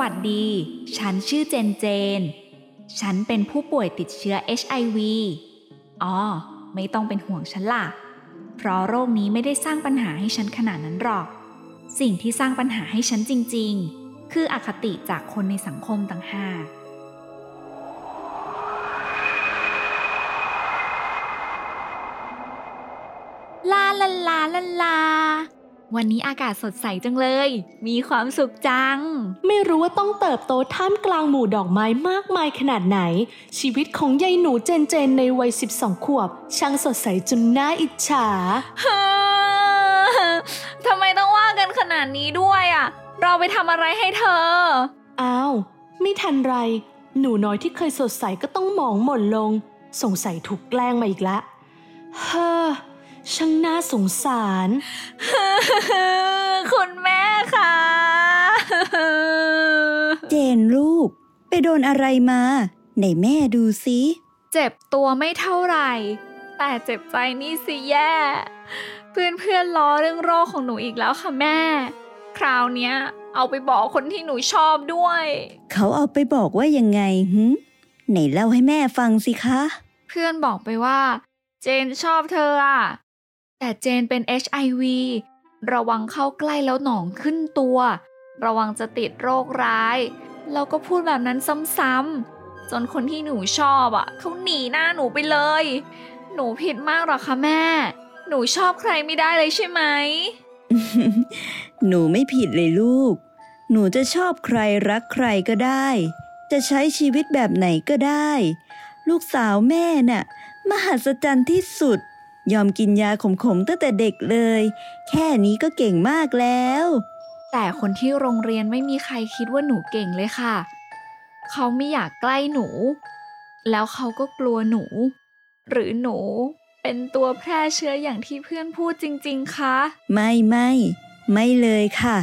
วัสดี ฉันชื่อเจนเจน ฉันเป็นผู้ป่วยติดเชื้อ HIV อ๋อ ไม่ต้องเป็นห่วงฉันล่ะ เพราะโรคนี้ไม่ได้สร้างปัญหาให้ฉันขนาดนั้นหรอก สิ่งที่สร้างปัญหาให้ฉันจริง ๆ คืออคติจากคนในสังคมต่างหากลาลาลาลาลา วันนี้อากาศสดใสจังเลย มีความสุขจัง ไม่รู้ว่าต้องเติบโตท่ามกลางหมู่ดอกไม้มากมายขนาดไหน ชีวิตของยายหนูเจนเจนในวัย 12 ขวบ ช่างสดใสจนน่าอิจฉาทำไมต้องว่ากันขนาดนี้ด้วยอะ เราไปทำอะไรให้เธอ อ้าว ไม่ทันไร หนูน้อยที่เคยสดใสก็ต้องหมองหม่นลง สงสัยถูกแกล้งมาอีกละ เฮ้อ ช่างน่าสงสาร คุณแม่ค่ะเจนลูก ไปโดนอะไรมาไหนแม่ดูซิเจ็บตัวไม่เท่าไหร่ แต่เจ็บใจนี่สิแย่ เพื่อนเพื่อนๆล้อเรื่องโรคของหนูอีกแล้วค่ะแม่ คราวเนี้ย เอาไปบอกคนที่หนูชอบด้วย เขาเอาไปบอกว่ายังไงหึไหนเล่าให้แม่ฟังสิคะ เพื่อนบอกไปว่า เจนชอบเธออะ แต่เจนเป็น HIV ระวังเข้าใกล้แล้วหนองขึ้นตัว ระวังจะติดโรคร้าย แล้วก็พูดแบบนั้นซ้ำๆ จนคนที่หนูชอบอะเขาหนีหน้าหนูไปเลย หนูผิดมากหรอคะแม่ หนูชอบใครไม่ได้เลยใช่ไหม หนูไม่ผิดเลยลูก หนูจะชอบใครรักใครก็ได้ จะใช้ชีวิตแบบไหนก็ได้ ลูกสาวแม่น่ะ มหัศจรรย์ที่สุด ยอมกินยาขมๆตั้งแต่เด็กเลย แค่นี้ก็เก่งมากแล้ว แต่คนที่โรงเรียนไม่มีใครคิดว่าหนูเก่งเลยค่ะ เขาไม่อยากใกล้หนู แล้วเขาก็กลัวหนู หรือหนูเป็นตัวแพร่เชื้ออย่างที่เพื่อนพูดจริง ๆ คะ ไม่ไม่ไม่เลยค่ะ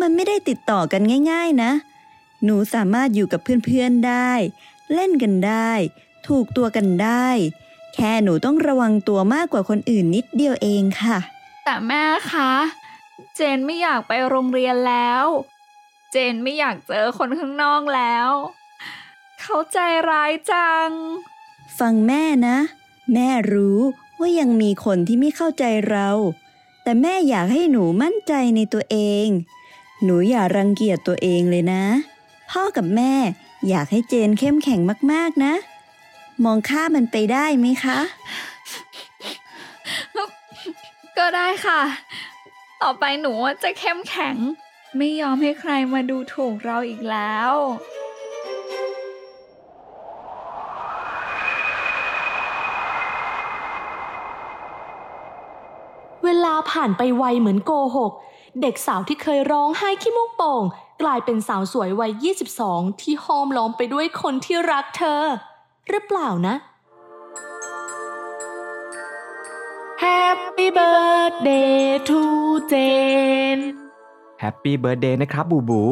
มันไม่ได้ติดต่อกันง่าย ๆ นะ หนูสามารถอยู่กับเพื่อนๆได้ เล่นกันได้ ถูกตัวกันได้ แค่หนูต้องระวังตัวมากกว่าคนอื่นนิดเดียวเองค่ะ แต่แม่คะ เจนไม่อยากไปโรงเรียนแล้ว เจนไม่อยากเจอคนข้างนอกแล้ว เขาใจร้ายจัง ฟังแม่นะ แม่รู้ว่ายังมีคนที่ไม่เข้าใจเรา แต่แม่อยากให้หนูมั่นใจในตัวเอง หนูอย่ารังเกียจตัวเองเลยนะ พ่อกับแม่อยากให้เจนเข้มแข็งมากๆนะ มองข้ามมันไปได้ไหมคะ ก็ได้ค่ะ ต่อไปหนูจะเข้มแข็ง ไม่ยอมให้ใครมาดูถูกเราอีกแล้วเวลาผ่านไปไวเหมือนโกหก เด็กสาวที่เคยร้องไห้ขี้มูกโป่ง กลายเป็นสาวสวยวัย 22 ที่ห้อมล้อมไปด้วยคนที่รักเธอ หรือเปล่านะ Happy birthday to Jane Happy birthday นะครับบูบู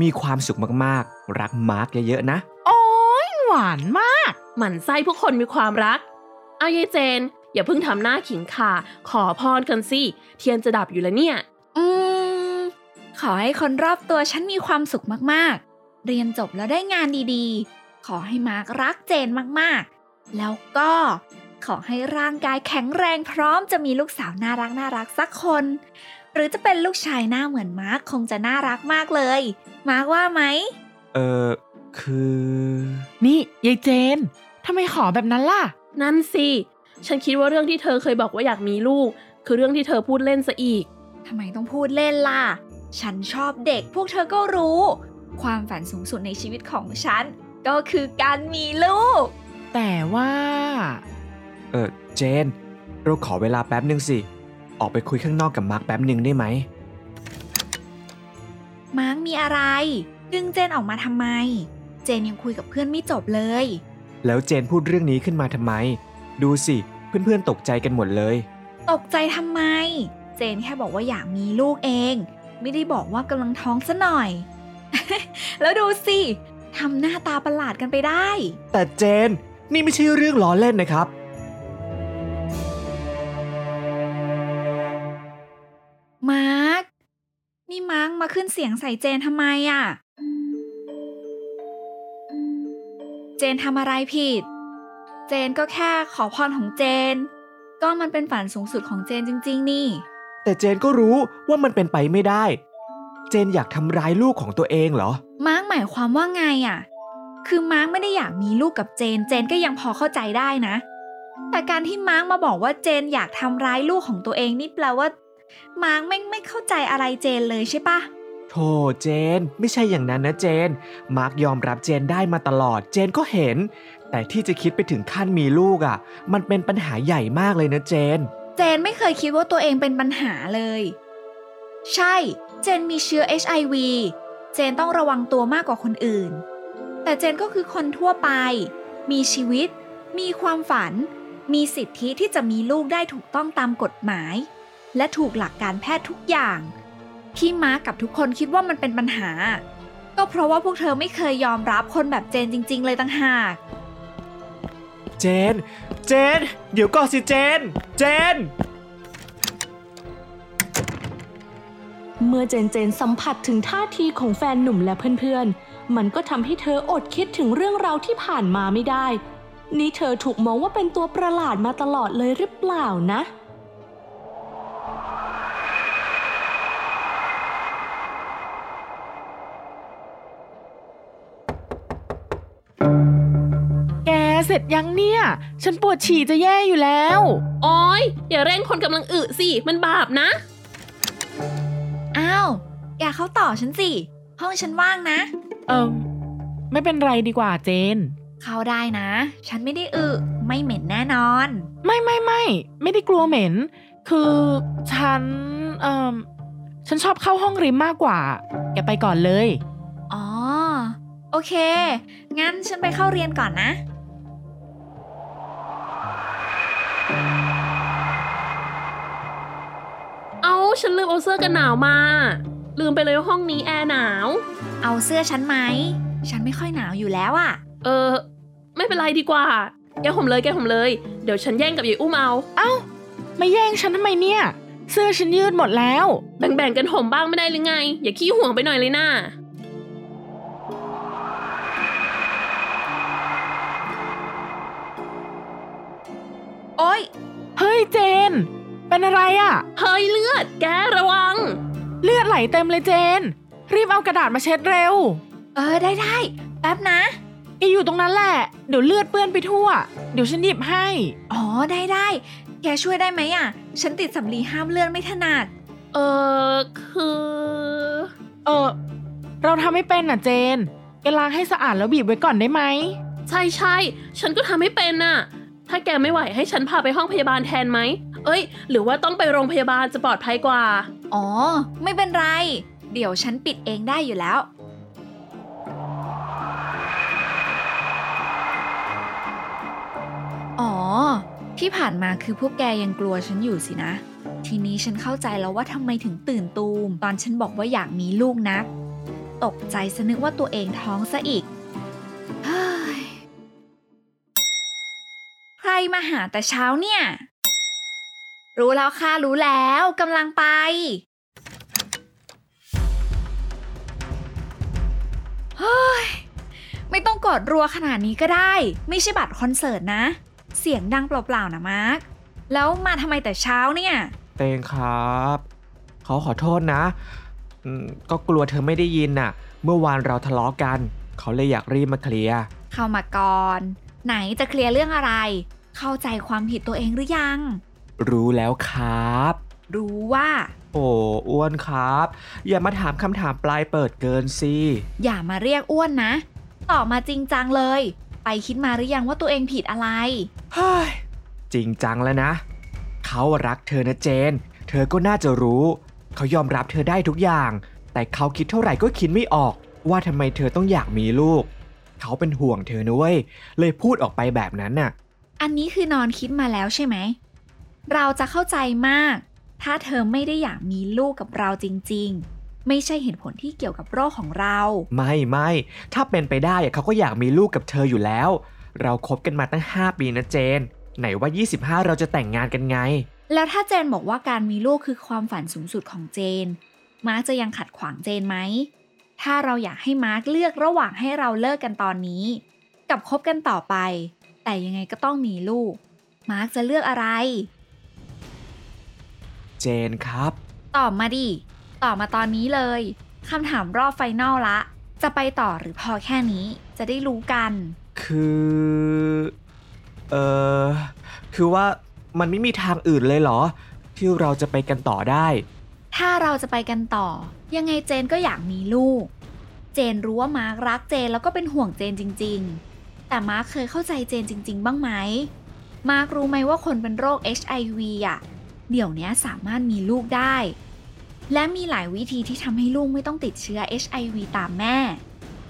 มีความสุขมากๆ รักมาร์กเยอะๆนะ โอ้ยหวานมาก หมั่นไส้พวกคนมีความรักเอายายเจน อย่าเพิ่งทำหน้าขิงขาขอพรกันสิ เทียนจะดับอยู่แล้วเนี่ย อืม ขอให้คนรอบตัวฉันมีความสุขมากๆ เรียนจบแล้วได้งานดีๆ ขอให้มาร์กรักเจนมากๆ แล้วก็ขอให้ร่างกายแข็งแรงพร้อมจะมีลูกสาวน่ารักน่ารักสักคน หรือจะเป็นลูกชายหน้าเหมือนมาร์กคงจะน่ารักมากเลย มาร์กว่าไหม เออคือ นี่ยายเจนทำไมขอแบบนั้นล่ะ นั่นสิ ฉันคิดว่าเรื่องที่เธอเคยบอกว่าอยากมีลูก คือเรื่องที่เธอพูดเล่นซะอีกทำไมต้องพูดเล่นล่ะ ฉันชอบเด็กพวกเธอก็รู้ ความฝันสูงสุดในชีวิตของฉัน ก็คือการมีลูก แต่ว่า เออเจน เราขอเวลาแป๊บหนึ่งสิ ออกไปคุยข้างนอกกับมาร์คแป๊บหนึ่งได้ไหม มาร์กมีอะไร ดึงเจนออกมาทำไม เจนยังคุยกับเพื่อนไม่จบเลย แล้วเจนพูดเรื่องนี้ขึ้นมาทำไม ดูสิ เพื่อนๆตกใจกันหมดเลย ตกใจทำไม เจนแค่บอกว่าอยากมีลูกเอง ไม่ได้บอกว่ากำลังท้องซะหน่อย แล้วดูสิ ทำหน้าตาประหลาดกันไปได้ แต่เจนนี่ไม่ใช่เรื่องล้อเล่นนะครับ มาร์กนี่มาร์กมาขึ้นเสียงใส่เจนทำไมอะ่ะ เจนทำอะไรผิด เจนก็แค่ขอพรของเจน ก็มันเป็นฝันสูงสุดของเจนจริง ๆ นี่ แต่เจนก็รู้ว่ามันเป็นไปไม่ได้ เจนอยากทำร้ายลูกของตัวเองเหรอ มาร์กหมายความว่าไงอะ่ะ คือมาร์กไม่ได้อยากมีลูกกับเจน เจนก็ยังพอเข้าใจได้นะ แต่การที่มาร์กมาบอกว่าเจนอยากทำร้ายลูกของตัวเองนี่แปลว่า มาร์กไม่ไม่เข้าใจอะไรเจนเลยใช่ปะโธ่เจน ไม่ใช่อย่างนั้นนะเจน มาร์กยอมรับเจนได้มาตลอด เจนก็เห็น แต่ที่จะคิดไปถึงขั้นมีลูกอะ่ะ มันเป็นปัญหาใหญ่มากเลยนะเจน เจนไม่เคยคิดว่าตัวเองเป็นปัญหาเลย ใช่ เจนมีเชื้อ HIV เจนต้องระวังตัวมากกว่าคนอื่น แต่เจนก็คือคนทั่วไป มีชีวิต มีความฝัน มีสิทธิที่จะมีลูกได้ถูกต้องตามกฎหมาย และถูกหลักการแพทย์ทุกอย่าง ที่มาร์กกับทุกคนคิดว่ามันเป็นปัญหา ก็เพราะว่าพวกเธอไม่เคยยอมรับคนแบบเจนจริง ๆ เลยต่างหาก เจน เจน เดี๋ยวก่อนสิเจน เจน เมื่อเจนเจนสัมผัสถึงท่าทีของแฟนหนุ่มและเพื่อนๆ มันก็ทำให้เธออดคิดถึงเรื่องราวที่ผ่านมาไม่ได้ นี่เธอถูกมองว่าเป็นตัวประหลาดมาตลอดเลยหรือเปล่านะ แกเสร็จยังเนี่ย ฉันปวดฉี่จะแย่อยู่แล้ว โอ๊ยอย่าเร่งคนกำลังอึสิ มันบาปนะอ้าวแกเข้าต่อฉันสิ ห้องฉันว่างนะ เออไม่เป็นไรดีกว่าเจน เข้าได้นะ ฉันไม่ได้อึ ไม่เหม็นแน่นอน ไม่ไม่ไม่ไม่ได้กลัวเหม็น คือฉัน เออฉันชอบเข้าห้องริมมากกว่า แกไปก่อนเลย อ๋อ โอเค งั้นฉันไปเข้าเรียนก่อนนะ ฉันลืมเอาเสื้อกันหนาวมา ลืมไปเลยว่าห้องนี้แอร์หนาว เอาเสื้อฉันไหม ฉันไม่ค่อยหนาวอยู่แล้วอะเออ ไม่เป็นไรดีกว่า แกห่มเลยแกห่มเลย เดี๋ยวฉันแย่งกับยายอุ้มเอา เอ้ามาแย่งฉันทำไมเนี่ย เสื้อฉันยืดหมดแล้ว แบ่งๆกันห่มบ้างไม่ได้หรือไง อย่าขี้ห่วงไปหน่อยเลยนะ เป็นอะไรอะเฮ้ยเลือด แกระวัง เลือดไหลเต็มเลยเจน รีบเอากระดาษมาเช็ดเร็ว เออได้ได้แป๊บนะแกอยู่ตรงนั้นแหละ เดี๋ยวเลือดเปื้อนไปทั่ว เดี๋ยวฉันหยิบให้ อ๋อได้ได้ แกช่วยได้ไหมอะฉันติดสำลีห้ามเลือดไม่ถนัด เออคือ เออเราทำไม่เป็นอะเจนแกล้างให้สะอาดแล้วบีบไว้ก่อนได้ไหม ใช่ใช่ ฉันก็ทำไม่เป็นน่ะ ถ้าแกไม่ไหวให้ฉันพาไปห้องพยาบาลแทนไหม เอ้ย หรือว่าต้องไปโรงพยาบาลจะปลอดภัยกว่า อ๋อ ไม่เป็นไร เดี๋ยวฉันปิดเองได้อยู่แล้ว อ๋อ ที่ผ่านมาคือพวกแกยังกลัวฉันอยู่สินะ ทีนี้ฉันเข้าใจแล้วว่าทำไมถึงตื่นตูม ตอนฉันบอกว่าอยากมีลูกนักตกใจซะนึกว่าตัวเองท้องซะอีกใครมาหาแต่เช้าเนี่ย รู้แล้วค่ะ รู้แล้วกำลังไป เฮ้ย ไม่ต้องกดรัวขนาดนี้ก็ได้ ไม่ใช่บัตรคอนเสิร์ตนะ เสียงดังเปล่าๆนะมาร์ค แล้วมาทำไมแต่เช้าเนี่ย เตงครับ เขาขอโทษนะอืมก็กลัวเธอไม่ได้ยินน่ะ เมื่อวานเราทะเลาะกัน เขาเลยอยากรีบมาเคลียร์ เข้ามาก่อน ไหนจะเคลียร์เรื่องอะไร เข้าใจความผิดตัวเองหรือยัง รู้แล้วครับ รู้ว่า โอ้อ้วนครับ อย่ามาถามคำถามปลายเปิดเกินสิ อย่ามาเรียกอ้วนนะ ตอบมาจริงจังเลย ไปคิดมาหรือยังว่าตัวเองผิดอะไร เฮ้ย จริงจังแล้วนะ เขารักเธอนะเจน เธอก็น่าจะรู้ เขายอมรับเธอได้ทุกอย่าง แต่เขาคิดเท่าไหร่ก็คิดไม่ออก ว่าทำไมเธอต้องอยากมีลูก เขาเป็นห่วงเธอนะเว้ย เลยพูดออกไปแบบนั้นน่ะ อันนี้คือนอนคิดมาแล้วใช่ไหม เราจะเข้าใจมาก ถ้าเธอไม่ได้อยากมีลูกกับเราจริง ๆไม่ใช่เหตุผลที่เกี่ยวกับโรคของเรา ไม่ไม่ถ้าเป็นไปได้อะเขาก็อยากมีลูกกับเธออยู่แล้ว เราคบกันมาตั้ง 5 ปีนะเจน ไหนว่า 25 เราจะแต่งงานกันไง แล้วถ้าเจนบอกว่าการมีลูกคือความฝันสูงสุดของเจน มาร์กจะยังขัดขวางเจนไหม ถ้าเราอยากให้มาร์กเลือกระหว่างให้เราเลิกกันตอนนี้ กับคบกันต่อไป แต่ยังไงก็ต้องมีลูก มาร์กจะเลือกอะไร เจนครับ ตอบมาดิ ตอบมาตอนนี้เลยคำถามรอบ final ละ จะไปต่อหรือพอแค่นี้จะได้รู้กัน คือ เออคือว่ามันไม่มีทางอื่นเลยเหรอ ที่เราจะไปกันต่อได้ ถ้าเราจะไปกันต่อ ยังไงเจนก็อยากมีลูก เจนรู้ว่ามาร์กรักเจนแล้วก็เป็นห่วงเจนจริง ๆ แต่มาร์กเคยเข้าใจเจนจริง ๆ บ้างไหมมาร์กรู้ไหมว่าคนเป็นโรค HIV อะ เดี๋ยวนี้สามารถมีลูกได้ และมีหลายวิธีที่ทำให้ลูกไม่ต้องติดเชื้อ HIV ตามแม่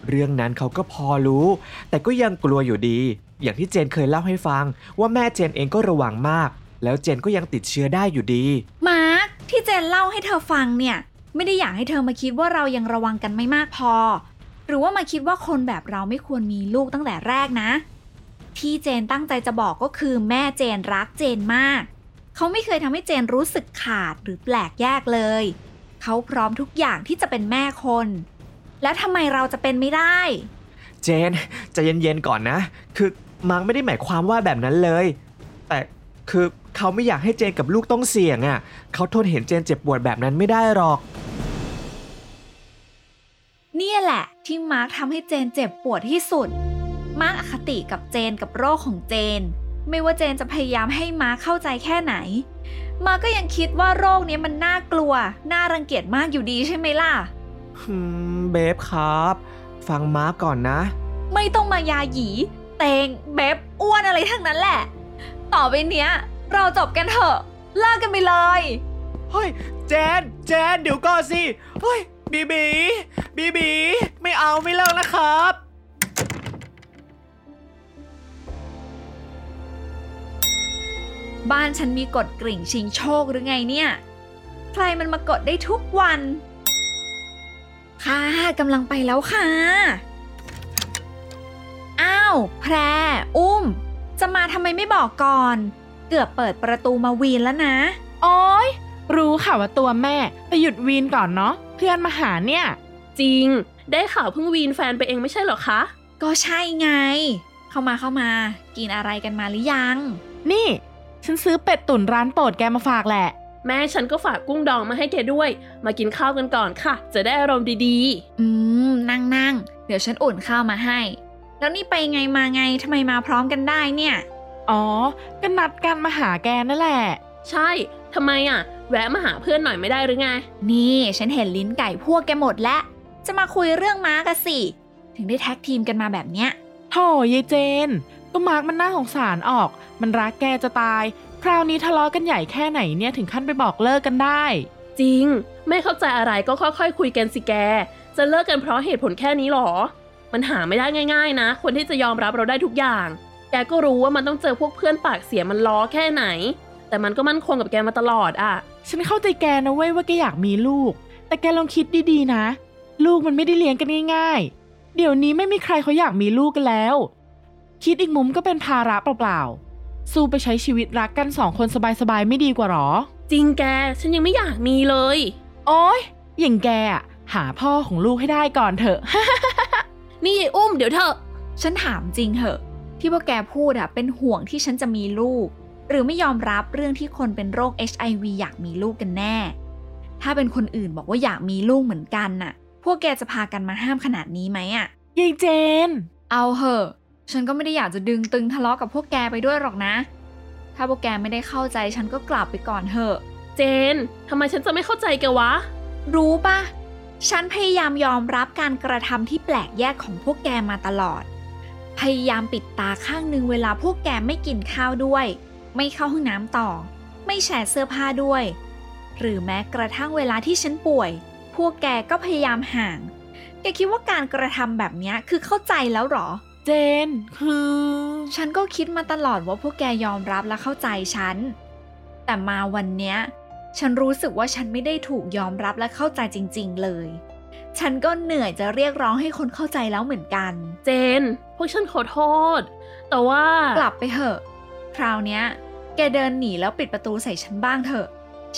เรื่องนั้นเขาก็พอรู้ แต่ก็ยังกลัวอยู่ดี อย่างที่เจนเคยเล่าให้ฟัง ว่าแม่เจนเองก็ระวังมาก แล้วเจนก็ยังติดเชื้อได้อยู่ดี มาร์คที่เจนเล่าให้เธอฟังเนี่ย ไม่ได้อยากให้เธอมาคิดว่าเรายังระวังกันไม่มากพอ หรือว่ามาคิดว่าคนแบบเราไม่ควรมีลูกตั้งแต่แรกนะ ที่เจนตั้งใจจะบอกก็คือแม่เจนรักเจนมาก เขาไม่เคยทำให้เจนรู้สึกขาดหรือแปลกแยกเลย เขาพร้อมทุกอย่างที่จะเป็นแม่คน แล้วทำไมเราจะเป็นไม่ได้ เจนใจะเย็นๆก่อนนะ คือมาร์กไม่ได้หมายความว่าแบบนั้นเลย แต่คือเขาไม่อยากให้เจนกับลูกต้องเสี่ยงอะ่ะ เขาทนเห็นเจนเจ็บปวดแบบนั้นไม่ได้หรอก เนี่ยแหละที่มาร์คทำให้เจนเจ็บปวดที่สุด มาร์คอคติกับเจนกับโรคของเจน ไม่ว่าเจนจะพยายามให้มาร์คเข้าใจแค่ไหน มาร์คก็ยังคิดว่าโรคนี้มันน่ากลัว น่ารังเกียจมากอยู่ดีใช่ไหมล่ะอืม babe ครับ ฟังมาร์กก่อนนะ ไม่ต้องมายาหยี เตง babe อ้วนอะไรทั้งนั้นแหละ ต่อไปเนี้ย เราจบกันเถอะเลิกกันไปเลย เฮ้ย เจน เจนเดี๋ยวก่อนสิ เฮ้ย บีบี บีบี ไม่เอาไม่เลิกนะครับ บ้านฉันมีกฎกริ่งชิงโชคหรือไงเนี่ย ใครมันมากดได้ทุกวัน ค่ะกำลังไปแล้วค่ะ อ้าว แพร อุ้ม จะมาทำไมไม่บอกก่อน เกือบเปิดประตูมาวีนแล้วนะ โอ้ยรู้ค่ะว่าตัวแม่แต่หยุดวีนก่อนเนาะเพื่อนมาหาเนี่ย จริง ได้ข่าวเพิ่งวีนแฟนไปเองไม่ใช่เหรอคะ ก็ใช่ไง เข้ามาเข้ามา กินอะไรกันมาหรือยัง นี่ ฉันซื้อเป็ดตุ๋นร้านโปรดแกมาฝากแหละ แม่ฉันก็ฝากกุ้งดองมาให้แกด้วย มากินข้าวกันก่อนค่ะ จะได้อารมณ์ดีอืม นั่งนั่งเดี๋ยวฉันอุ่นข้าวมาให้ แล้วนี่ไปไงมาไงทำไมมาพร้อมกันได้เนี่ย อ๋อ ก็นัดกันมาหาแกนั่นแหละ ๆ ใช่ทำไมอะ แวะมาหาเพื่อนหน่อยไม่ได้หรือไง นี่ฉันเห็นลิ้นไก่พวกแกหมดแล้ว จะมาคุยเรื่องม้ากันสิ ถึงได้แท็กทีมกันมาแบบเนี้ย โถยายเจน ก็มาร์กมันน่าสงสารออก มันรักแกจะตาย คราวนี้ทะเลาะกันใหญ่แค่ไหนเนี่ยถึงขั้นไปบอกเลิกกันได้ จริง ไม่เข้าใจอะไรก็ค่อยๆคุยกันสิแก จะเลิกกันเพราะเหตุผลแค่นี้หรอ มันหาไม่ได้ง่าย ๆ นะ คนที่จะยอมรับเราได้ทุกอย่าง แกก็รู้ว่ามันต้องเจอพวกเพื่อนปากเสียมันล้อแค่ไหน แต่มันก็มั่นคงกับแกมาตลอดอะฉันเข้าใจแกนะเว้ยว่าแกอยากมีลูก แต่แกลองคิดดีๆนะ ลูกมันไม่ได้เลี้ยงกันง่าย ๆ เดี๋ยวนี้ไม่มีใครเขาอยากมีลูกกันแล้ว คิดอีกมุมก็เป็นภาระเปล่าๆสู้ไปใช้ชีวิตรักกันสองคนสบายๆไม่ดีกว่าหรอ จริงแก ฉันยังไม่อยากมีเลย โอ๊ยอย่างแกอะหาพ่อของลูกให้ได้ก่อนเถอะ นี่ยายอุ้มเดี๋ยวเถอะ ฉันถามจริงเหอะ ที่พวกแกพูดอะเป็นห่วงที่ฉันจะมีลูก หรือไม่ยอมรับเรื่องที่คนเป็นโรค HIV อยากมีลูกกันแน่ ถ้าเป็นคนอื่นบอกว่าอยากมีลูกเหมือนกันน่ะ พวกแกจะพากันมาห้ามขนาดนี้ไหมอะยายเจน เอาเหอะ ฉันก็ไม่ได้อยากจะดึงตึงทะเลาะกับพวกแกไปด้วยหรอกนะ ถ้าพวกแกไม่ได้เข้าใจฉันก็กลับไปก่อนเถอะ เจน ทำไมฉันจะไม่เข้าใจแกวะ รู้ปะฉันพยายามยอมรับการกระทำที่แปลกแยกของพวกแกมาตลอด พยายามปิดตาข้างหนึ่งเวลาพวกแกไม่กินข้าวด้วย ไม่เข้าห้องน้ำต่อ ไม่แชร์เสื้อผ้าด้วย หรือแม้กระทั่งเวลาที่ฉันป่วย พวกแกก็พยายามห่าง แกคิดว่าการกระทำแบบเนี้ยคือเข้าใจแล้วเหรอ เจน คือ ฉันก็คิดมาตลอดว่าพวกแกยอมรับและเข้าใจฉัน แต่มาวันเนี้ย ฉันรู้สึกว่าฉันไม่ได้ถูกยอมรับและเข้าใจจริง ๆ เลย ฉันก็เหนื่อยจะเรียกร้องให้คนเข้าใจแล้วเหมือนกัน เจน พวกฉันขอโทษ แต่ว่ากลับไปเถอะ คราวเนี้ย แกเดินหนีแล้วปิดประตูใส่ฉันบ้างเถอะ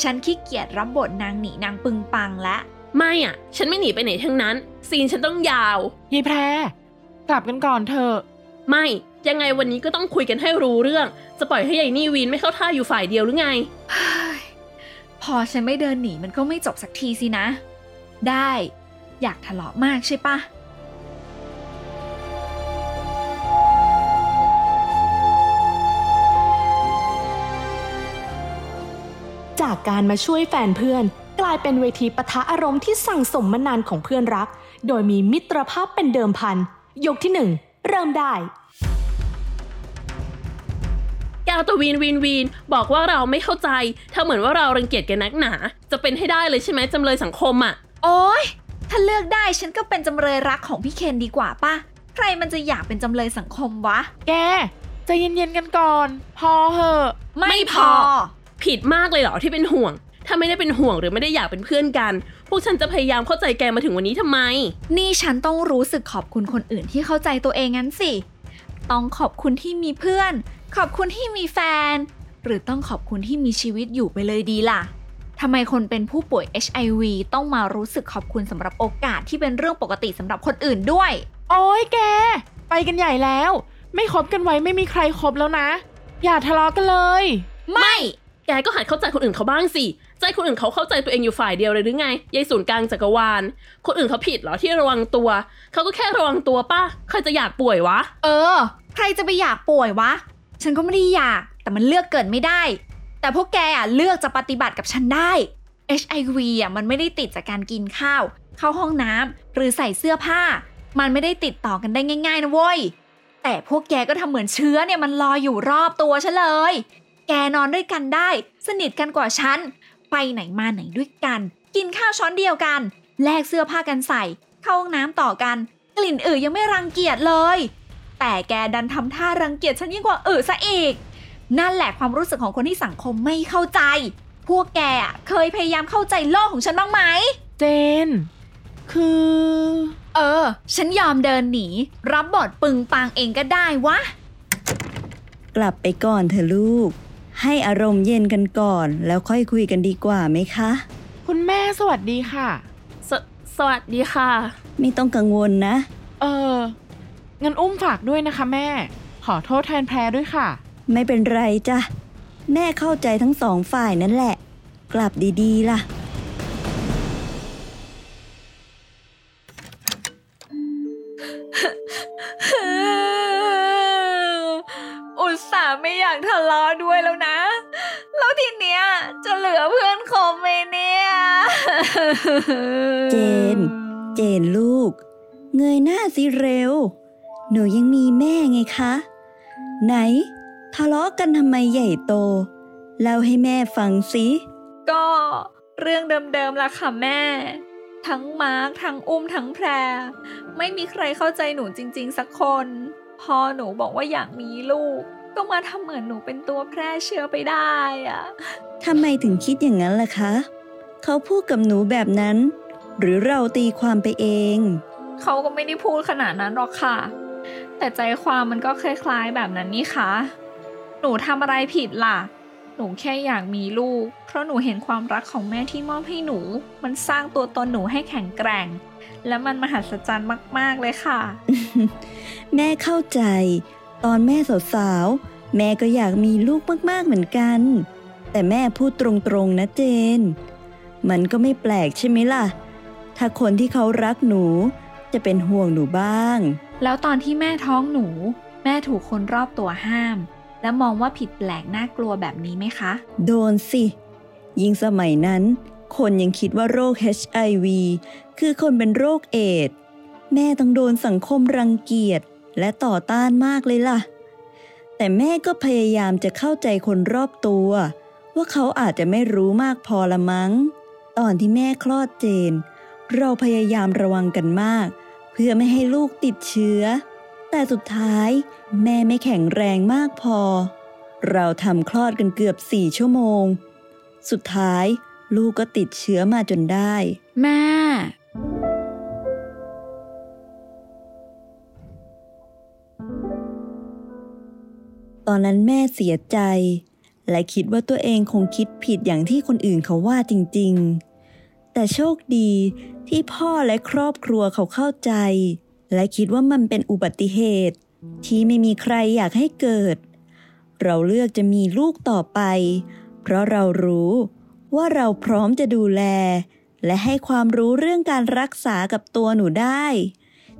ฉันขี้เกียจรับบทนางหนีนางปึงปังและ ไม่อะ ฉันไม่หนีไปไหนทั้งนั้น ซีนฉันต้องยาว ยายแพร กลับกันก่อนเถอะ ไม่ยังไงวันนี้ก็ต้องคุยกันให้รู้เรื่อง จะปล่อยให้ยายนี่วีนไม่เข้าท่าอยู่ฝ่ายเดียวหรือไงเฮ้ยพอฉันไม่เดินหนีมันก็ไม่จบสักทีสินะ ได้อยากทะเลาะมากใช่ปะจากการมาช่วยแฟนเพื่อน กลายเป็นเวทีปะทะอารมณ์ที่สั่งสมมานานของเพื่อนรัก โดยมีมิตรภาพเป็นเดิมพัน ยกที่หนึ่งเริ่มได้แก้วตววีนวีนวีนบอกว่าเราไม่เข้าใจถ้าเหมือนว่าเรารังเกียจแกนักหนา จะเป็นให้ได้เลยใช่ไหมจำเลยสังคมอะ โอ๊ยถ้าเลือกได้ฉันก็เป็นจำเลยรักของพี่เคนดีกว่าปะใครมันจะอยากเป็นจำเลยสังคมวะ แกใจเย็นๆกันก่อน พอเหอะ ไม่พอ ผิดมากเลยเหรอที่เป็นห่วง ถ้าไม่ได้เป็นห่วงหรือไม่ได้อยากเป็นเพื่อนกัน พวกฉันจะพยายามเข้าใจแกมาถึงวันนี้ทำไม นี่ฉันต้องรู้สึกขอบคุณคนอื่นที่เข้าใจตัวเองงั้นสิ ต้องขอบคุณที่มีเพื่อน ขอบคุณที่มีแฟน หรือต้องขอบคุณที่มีชีวิตอยู่ไปเลยดีล่ะทำไมคนเป็นผู้ป่วย HIV ต้องมารู้สึกขอบคุณสำหรับโอกาสที่เป็นเรื่องปกติสำหรับคนอื่นด้วย โอ้ยแก ไปกันใหญ่แล้ว ไม่คบกันไว้ไม่มีใครคบแล้วนะ อย่าทะเลาะกันเลย ไม่ แกก็หัดเข้าใจคนอื่นเขาบ้างสิ ใจคนอื่นเขาเข้าใจตัวเองอยู่ฝ่ายเดียวเลยหรือไงยายศูนย์กลางจักรวาล คนอื่นเขาผิดเหรอที่ระวังตัว เขาก็แค่ระวังตัวป่ะใครจะอยากป่วยวะ เออ ใครจะไปอยากป่วยวะ ฉันก็ไม่ได้อยาก แต่มันเลือกเกิดไม่ได้ แต่พวกแกอะเลือกจะปฏิบัติกับฉันได้ HIV อะมันไม่ได้ติดจากการกินข้าว เข้าห้องน้ำหรือใส่เสื้อผ้า มันไม่ได้ติดต่อกันได้ง่าย ๆนะเว้ย แต่พวกแกก็ทำเหมือนเชื้อเนี่ยมันลอยอยู่รอบตัวฉันเลย แกนอนด้วยกันได้ สนิทกันกว่าฉัน ไปไหนมาไหนด้วยกัน กินข้าวช้อนเดียวกัน แลกเสื้อผ้ากันใส่ เข้าห้องน้ำต่อกัน กลิ่นอื่นยังไม่รังเกียจเลย แต่แกดันทำท่ารังเกียจฉันยิ่งกว่าอื่นซะอีก นั่นแหละความรู้สึกของคนที่สังคมไม่เข้าใจ พวกแกอะเคยพยายามเข้าใจโลกของฉันบ้างไหม เจน คือ เออ ฉันยอมเดินหนี รับบทปึงปางเองก็ได้วะ กลับไปก่อนเถอะลูก ให้อารมณ์เย็นกันก่อน แล้วค่อยคุยกันดีกว่าไหมคะ คุณแม่สวัสดีค่ะ สสวัสดีค่ะ ไม่ต้องกังวลนะ เอองั้นอุ้มฝากด้วยนะคะแม่ ขอโทษแทนแพรด้วยค่ะ ไม่เป็นไรจ้ะ แม่เข้าใจทั้งสองฝ่ายนั่นแหละ กลับดีๆล่ะ อุตส่าห์ไม่อยากทะเลาะด้วยแล้วนะ แล้วทีเนี้ยจะเหลื อเพื่อนคมไหมเนี่ย เจน เจนลูก เงยหน้าสิเร็ว หนูยังมีแม่ไงคะ ไหน ทะเลาะกันทำไมใหญ่โต เล่าให้แม่ฟังสิ ก็เรื่องเดิมๆล่ะค่ะแม่ ทั้งมาร์คทั้งอุ้มทั้งแพร ไม่มีใครเข้าใจหนูจริง ๆ สักคน พอหนูบอกว่าอยากมีลูก ก็มาทำเหมือนหนูเป็นตัวแพร่เชื้อไปได้อะทำไมถึงคิดอย่างนั้นล่ะคะ เขาพูดกับหนูแบบนั้น หรือเราตีความไปเอง เขาก็ไม่ได้พูดขนาดนั้นหรอกค่ะ แต่ใจความมันก็คล้ายๆแบบนั้นนี่คะหนูทำอะไรผิดล่ะ หนูแค่อยากมีลูก เพราะหนูเห็นความรักของแม่ที่มอบให้หนู มันสร้างตัวตนหนูให้แข็งแกร่ง และมันมหัศจรรย์มาก ๆ เลยค่ะ แม่เข้าใจ ตอนแม่สาวๆ แม่ก็อยากมีลูกมากๆเหมือนกัน แต่แม่พูดตรงๆนะเจน มันก็ไม่แปลกใช่ไหมล่ะ ถ้าคนที่เขารักหนูจะเป็นห่วงหนูบ้าง แล้วตอนที่แม่ท้องหนู แม่ถูกคนรอบตัวห้าม และมองว่าผิดแปลกน่ากลัวแบบนี้ไหมคะ โดนสิ ยิ่งสมัยนั้น คนยังคิดว่าโรค HIV คือคนเป็นโรคเอดส์แม่ต้องโดนสังคมรังเกียจ และต่อต้านมากเลยล่ะ แต่แม่ก็พยายามจะเข้าใจคนรอบตัว ว่าเขาอาจจะไม่รู้มากพอละมั้ง ตอนที่แม่คลอดเจน เราพยายามระวังกันมาก เพื่อไม่ให้ลูกติดเชื้อ แต่สุดท้าย แม่ไม่แข็งแรงมากพอ เราทำคลอดกันเกือบสี่ชั่วโมง สุดท้ายลูกก็ติดเชื้อมาจนได้ แม่ ตอนนั้นแม่เสียใจ และคิดว่าตัวเองคงคิดผิดอย่างที่คนอื่นเขาว่าจริง ๆ แต่โชคดีที่พ่อและครอบครัวเขาเข้าใจ และคิดว่ามันเป็นอุบัติเหตุ ที่ไม่มีใครอยากให้เกิด เราเลือกจะมีลูกต่อไป เพราะเรารู้ว่าเราพร้อมจะดูแล และให้ความรู้เรื่องการรักษากับตัวหนูได้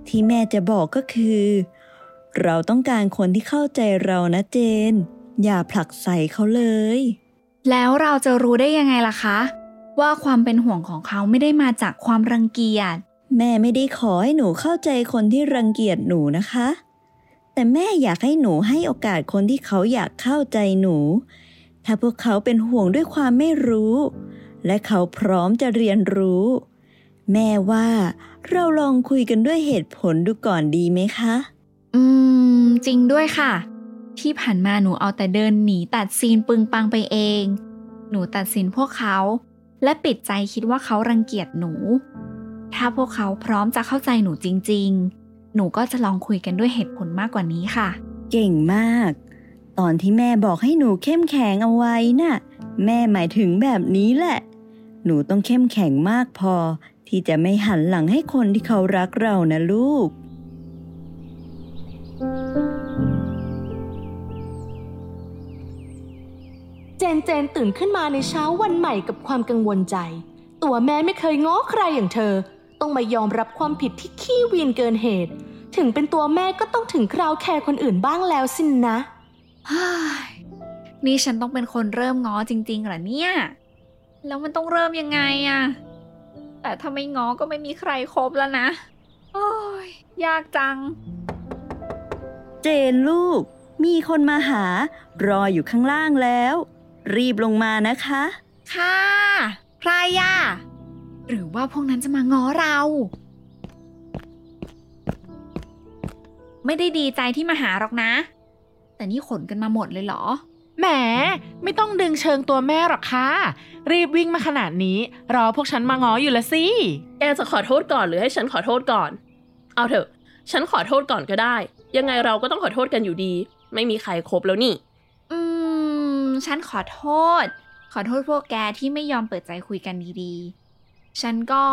ที่แม่จะบอกก็คือ เราต้องการคนที่เข้าใจเรานะเจน อย่าผลักใส่เขาเลย แล้วเราจะรู้ได้ยังไงล่ะคะ ว่าความเป็นห่วงของเขาไม่ได้มาจากความรังเกียจ แม่ไม่ได้ขอให้หนูเข้าใจคนที่รังเกียจหนูนะคะ แต่แม่อยากให้หนูให้โอกาสคนที่เขาอยากเข้าใจหนู ถ้าพวกเขาเป็นห่วงด้วยความไม่รู้ และเขาพร้อมจะเรียนรู้ แม่ว่าเราลองคุยกันด้วยเหตุผลดูก่อนดีไหมคะ อืม จริงด้วยค่ะ ที่ผ่านมาหนูเอาแต่เดินหนีตัดซีนปึงปังไปเอง หนูตัดสินพวกเขา และปิดใจคิดว่าเขารังเกียจหนู ถ้าพวกเขาพร้อมจะเข้าใจหนูจริง ๆ หนูก็จะลองคุยกันด้วยเหตุผลมากกว่านี้ค่ะ เก่งมาก ตอนที่แม่บอกให้หนูเข้มแข็งเอาไว้น่ะ แม่หมายถึงแบบนี้แหละ หนูต้องเข้มแข็งมากพอ ที่จะไม่หันหลังให้คนที่เขารักเรานะลูก จนเจนตื่นขึ้นมาในเช้าวันใหม่กับความกังวลใจ ตัวแม่ไม่เคยง้อใครอย่างเธอ ต้องมายอมรับความผิดที่ขี้วีนเกินเหตุ ถึงเป็นตัวแม่ก็ต้องถึงคราวแคร์คนอื่นบ้างแล้วสินนะฮ้ายนี่ฉันต้องเป็นคนเริ่มง้อจริงๆเหรอเนี่ย แล้วมันต้องเริ่มยังไงอะแต่ถ้าไม่ง้อก็ไม่มีใครครบแล้วนะ โอ้ยยากจัง เจนลูก มีคนมาหารออยู่ข้างล่างแล้ว รีบลงมานะคะ ค่ะใครอะหรือว่าพวกนั้นจะมาง้อเรา ไม่ได้ดีใจที่มาหาหรอกนะ แต่นี่ขนกันมาหมดเลยเหรอ แหม ไม่ต้องดึงเชิงตัวแม่หรอกค่ะ รีบวิ่งมาขนาดนี้ รอพวกฉันมาง้ออยู่ละสิ แกจะขอโทษก่อนหรือให้ฉันขอโทษก่อน เอาเถอะ ฉันขอโทษก่อนก็ได้ ยังไงเราก็ต้องขอโทษกันอยู่ดี ไม่มีใครครบแล้วนี่อืม ฉันขอโทษ ขอโทษพวกแกที่ไม่ยอมเปิดใจคุยกันดีๆ ฉันก็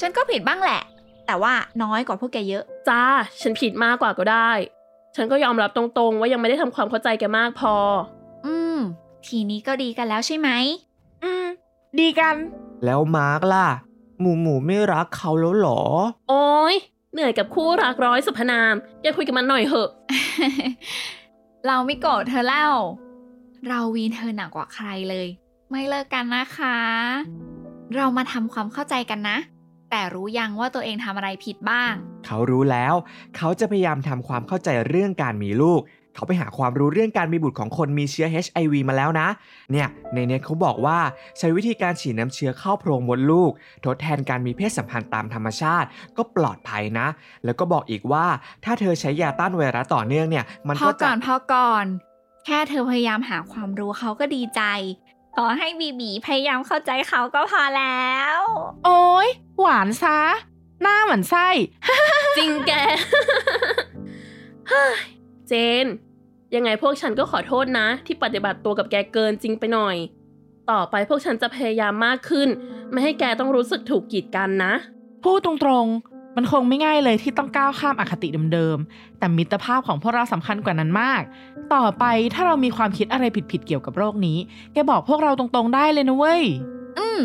ฉันก็ผิดบ้างแหละ แต่ว่าน้อยกว่าพวกแกเยอะ จ้า ฉันผิดมากกว่าก็ได้ ฉันก็ยอมรับตรงๆ ว่ายังไม่ได้ทำความเข้าใจแกมากพอ อืม ทีนี้ก็ดีกันแล้วใช่ไหม อืม ดีกัน แล้วมาร์กล่ะ หมูหมูไม่รักเขาแล้วเหรอ โอ้ยเหนื่อยกับคู่รักร้อยสุพนาม แกคุยกับมันหน่อยเหอะ เราไม่โกรธเธอแล้ว เราวีนเธอหนักกว่าใครเลย ไม่เลิกกันนะคะ เรามาทำความเข้าใจกันนะ แต่รู้ยังว่าตัวเองทำอะไรผิดบ้าง เขารู้แล้ว เขาจะพยายามทำความเข้าใจเรื่องการมีลูก เขาไปหาความรู้เรื่องการมีบุตรของคนมีเชื้อ HIV มาแล้วนะ เนี่ยในเน็ตเขาบอกว่าใช้วิธีการฉีดน้ำเชื้อเข้าโพรงมดลูก ทดแทนการมีเพศสัมพันธ์ตามธรรมชาติ ก็ปลอดภัยนะ แล้วก็บอกอีกว่าถ้าเธอใช้ยาต้านไวรัสต่อเนื่องเนี่ย มันพอก็ก่จะอนพอก่อน แค่เธอพยายามหาความรู้เขาก็ดีใจ ขอให้บีบีพยายามเข้าใจเขาก็พอแล้ว โอ้ยหวานซะ หน้าเหมือนไส้ จริงแกเฮ้ยเจน ยังไงพวกฉันก็ขอโทษนะ ที่ปฏิบัติตัวกับแกเกินจริงไปหน่อย ต่อไปพวกฉันจะพยายามมากขึ้น ไม่ให้แกต้องรู้สึกถูกกีดกันนะ พูดตรงๆ มันคงไม่ง่ายเลยที่ต้องก้าวข้ามอคติเดิมๆ แต่มิตรภาพของพวกเราสำคัญกว่านั้นมาก ต่อไปถ้าเรามีความคิดอะไรผิดๆเกี่ยวกับโรคนี้ แกบอกพวกเราตรงๆได้เลยนะเว้ย อืม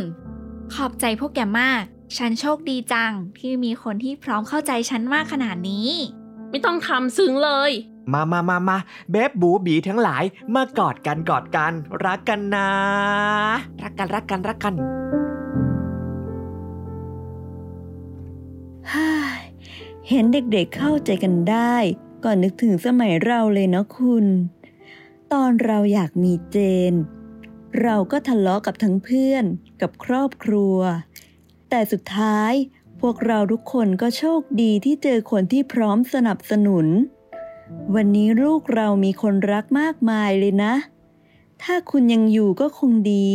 ขอบใจพวกแกมาก ฉันโชคดีจัง ที่มีคนที่พร้อมเข้าใจฉันมากขนาดนี้ ไม่ต้องทำซึ้งเลย มามามามาเบบบูบีทั้งหลาย มากอดกันกอดกัน รักกันนะ รักกันรักกันรักกัน เห็นเด็กๆเข้าใจกันได้ก่อนนึกถึงสมัยเราเลยเนาะคุณ ตอนเราอยากมีเจน เราก็ทะเลาะกับทั้งเพื่อนกับครอบครัว แต่สุดท้ายพวกเราทุกคนก็โชคดีที่เจอคนที่พร้อมสนับสนุน วันนี้ลูกเรามีคนรักมากมายเลยนะ ถ้าคุณยังอยู่ก็คงดี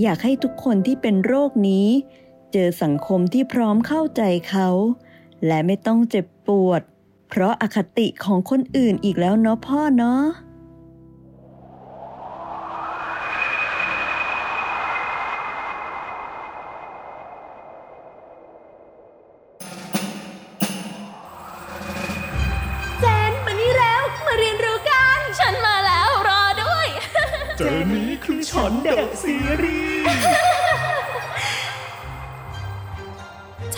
อยากให้ทุกคนที่เป็นโรคนี้ เจอสังคมที่พร้อมเข้าใจเขา และไม่ต้องเจ็บปวด เพราะอคติของคนอื่นอีกแล้วเนาะพ่อเนาะเจนมานี่แล้วมาเรียนรู้กันฉันมาแล้วรอด้วยเจนี่คือฉันเดอะซีรีส์